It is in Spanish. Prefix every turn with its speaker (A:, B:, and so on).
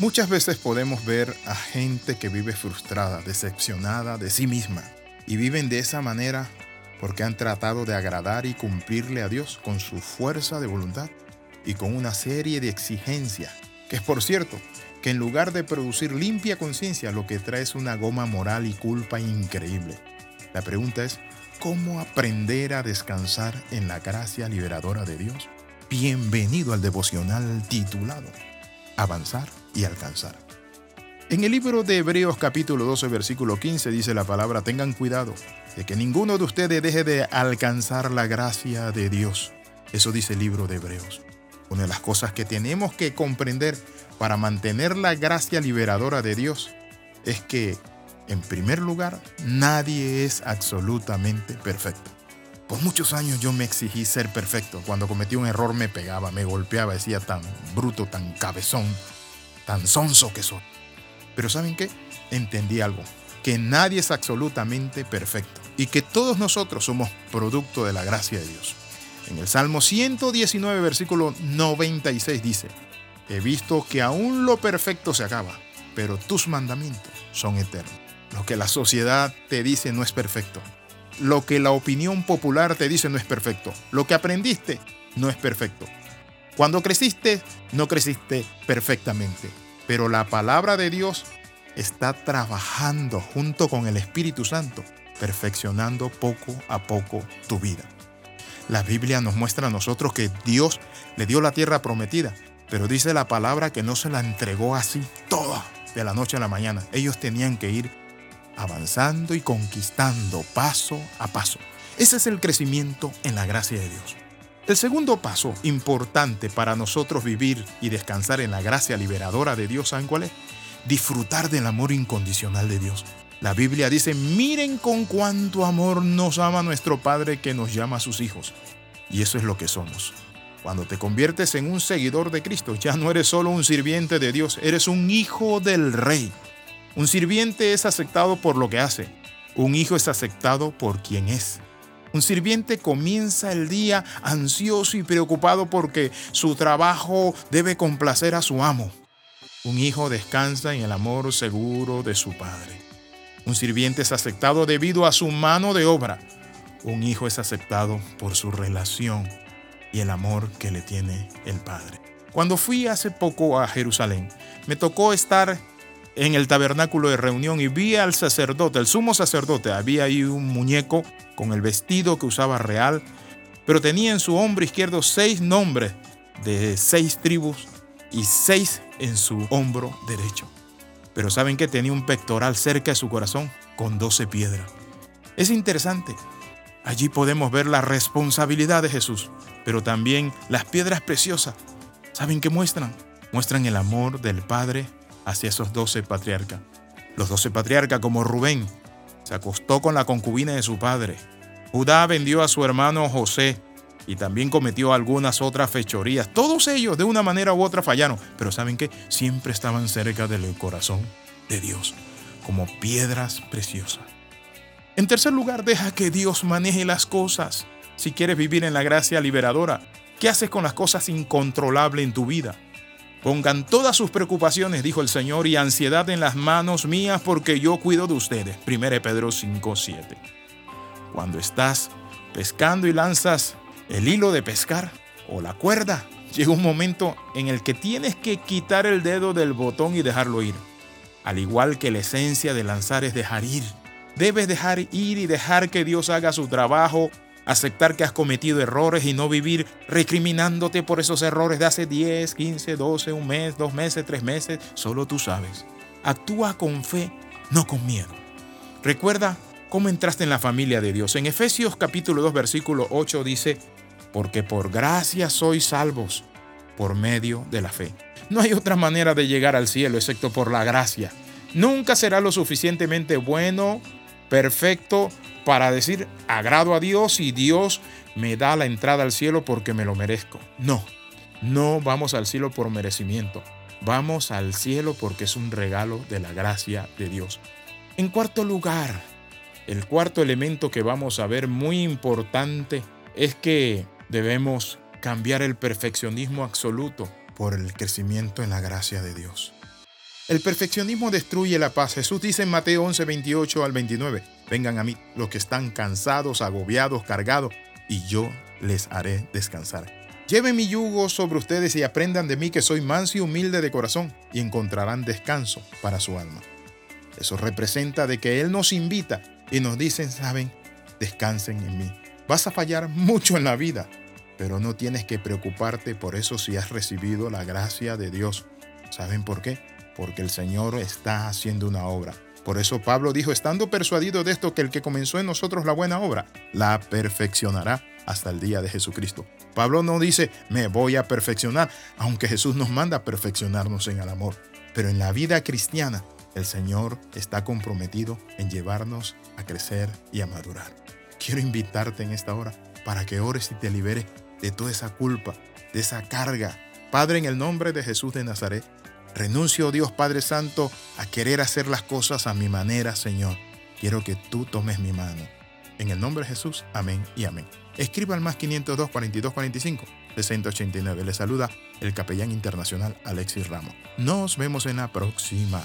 A: Muchas veces podemos ver a gente que vive frustrada, decepcionada de sí misma, y viven de esa manera porque han tratado de agradar y cumplirle a Dios con su fuerza de voluntad y con una serie de exigencias, que es por cierto, que en lugar de producir limpia conciencia, lo que trae es una goma moral y culpa increíble. La pregunta es, ¿cómo aprender a descansar en la gracia liberadora de Dios? Bienvenido al devocional titulado Avanzar y Alcanzar. En el libro de Hebreos capítulo 12 versículo 15 dice la palabra, tengan cuidado de que ninguno de ustedes deje de alcanzar la gracia de Dios. Eso dice el libro de Hebreos. Una de las cosas que tenemos que comprender para mantener la gracia liberadora de Dios es que, en primer lugar, nadie es absolutamente perfecto. Por muchos años yo me exigí ser perfecto. Cuando cometí un error me pegaba, me golpeaba, decía tan bruto, tan cabezón, tan sonso que soy. Pero ¿saben qué? Entendí algo, que nadie es absolutamente perfecto y que todos nosotros somos producto de la gracia de Dios. En el Salmo 119, versículo 96 dice, he visto que aún lo perfecto se acaba, pero tus mandamientos son eternos. Lo que la sociedad te dice no es perfecto. Lo que la opinión popular te dice no es perfecto. Lo que aprendiste no es perfecto. Cuando creciste, no creciste perfectamente. Pero la palabra de Dios está trabajando junto con el Espíritu Santo, perfeccionando poco a poco tu vida. La Biblia nos muestra a nosotros que Dios le dio la tierra prometida, pero dice la palabra que no se la entregó así toda de la noche a la mañana. Ellos tenían que ir avanzando y conquistando paso a paso. Ese es el crecimiento en la gracia de Dios. El segundo paso importante para nosotros vivir y descansar en la gracia liberadora de Dios, ¿saben cuál es? Disfrutar del amor incondicional de Dios. La Biblia dice, miren con cuánto amor nos ama nuestro Padre que nos llama a sus hijos. Y eso es lo que somos. Cuando te conviertes en un seguidor de Cristo, ya no eres solo un sirviente de Dios, eres un hijo del Rey. Un sirviente es aceptado por lo que hace. Un hijo es aceptado por quien es. Un sirviente comienza el día ansioso y preocupado porque su trabajo debe complacer a su amo. Un hijo descansa en el amor seguro de su padre. Un sirviente es aceptado debido a su mano de obra. Un hijo es aceptado por su relación y el amor que le tiene el Padre. Cuando fui hace poco a Jerusalén, me tocó estar en el tabernáculo de reunión y vi al sacerdote, el sumo sacerdote. Había ahí un muñeco con el vestido que usaba real, pero tenía en su hombro izquierdo seis nombres de seis tribus y seis en su hombro derecho. Pero saben que tenía un pectoral cerca de su corazón con doce piedras. Es interesante. Allí podemos ver la responsabilidad de Jesús, pero también las piedras preciosas. ¿Saben qué muestran? Muestran el amor del Padre hacia esos doce patriarcas. Los doce patriarcas como Rubén se acostó con la concubina de su padre. Judá vendió a su hermano José y también cometió algunas otras fechorías. Todos ellos de una manera u otra fallaron, pero ¿saben qué? Siempre estaban cerca del corazón de Dios, como piedras preciosas. En tercer lugar, deja que Dios maneje las cosas. Si quieres vivir en la gracia liberadora, ¿qué haces con las cosas incontrolables en tu vida? Pongan todas sus preocupaciones, dijo el Señor, y ansiedad en las manos mías porque yo cuido de ustedes. 1 Pedro 5:7. Cuando estás pescando y lanzas el hilo de pescar o la cuerda, llega un momento en el que tienes que quitar el dedo del botón y dejarlo ir. Al igual que la esencia de lanzar es dejar ir. Debes dejar ir y dejar que Dios haga su trabajo, aceptar que has cometido errores y no vivir recriminándote por esos errores de hace 10, 15, 12, un mes, dos meses, tres meses. Solo tú sabes. Actúa con fe, no con miedo. Recuerda cómo entraste en la familia de Dios. En Efesios capítulo 2 versículo 8 dice, porque por gracia sois salvos por medio de la fe. No hay otra manera de llegar al cielo excepto por la gracia. Nunca será lo suficientemente bueno, perfecto, para decir agrado a Dios y Dios me da la entrada al cielo porque me lo merezco. No, no vamos al cielo por merecimiento. Vamos al cielo porque es un regalo de la gracia de Dios. En cuarto lugar, el cuarto elemento que vamos a ver muy importante es que debemos cambiar el perfeccionismo absoluto por el crecimiento en la gracia de Dios. El perfeccionismo destruye la paz. Jesús dice en Mateo 11, 28 al 29, vengan a mí los que están cansados, agobiados, cargados, y yo les haré descansar. Lleven mi yugo sobre ustedes y aprendan de mí que soy manso y humilde de corazón, y encontrarán descanso para su alma. Eso representa de que Él nos invita y nos dice, saben, descansen en mí. Vas a fallar mucho en la vida, pero no tienes que preocuparte por eso si has recibido la gracia de Dios. ¿Saben por qué? Porque el Señor está haciendo una obra. Por eso Pablo dijo, estando persuadido de esto, que el que comenzó en nosotros la buena obra, la perfeccionará hasta el día de Jesucristo. Pablo no dice, me voy a perfeccionar, aunque Jesús nos manda a perfeccionarnos en el amor. Pero en la vida cristiana, el Señor está comprometido en llevarnos a crecer y a madurar. Quiero invitarte en esta hora para que ores y te liberes de toda esa culpa, de esa carga. Padre, en el nombre de Jesús de Nazaret, renuncio, Dios Padre Santo, a querer hacer las cosas a mi manera, Señor. Quiero que tú tomes mi mano. En el nombre de Jesús, amén y amén. Escriba al más 502 42 45 689. Le saluda el capellán internacional Alexis Ramos. Nos vemos en la próxima.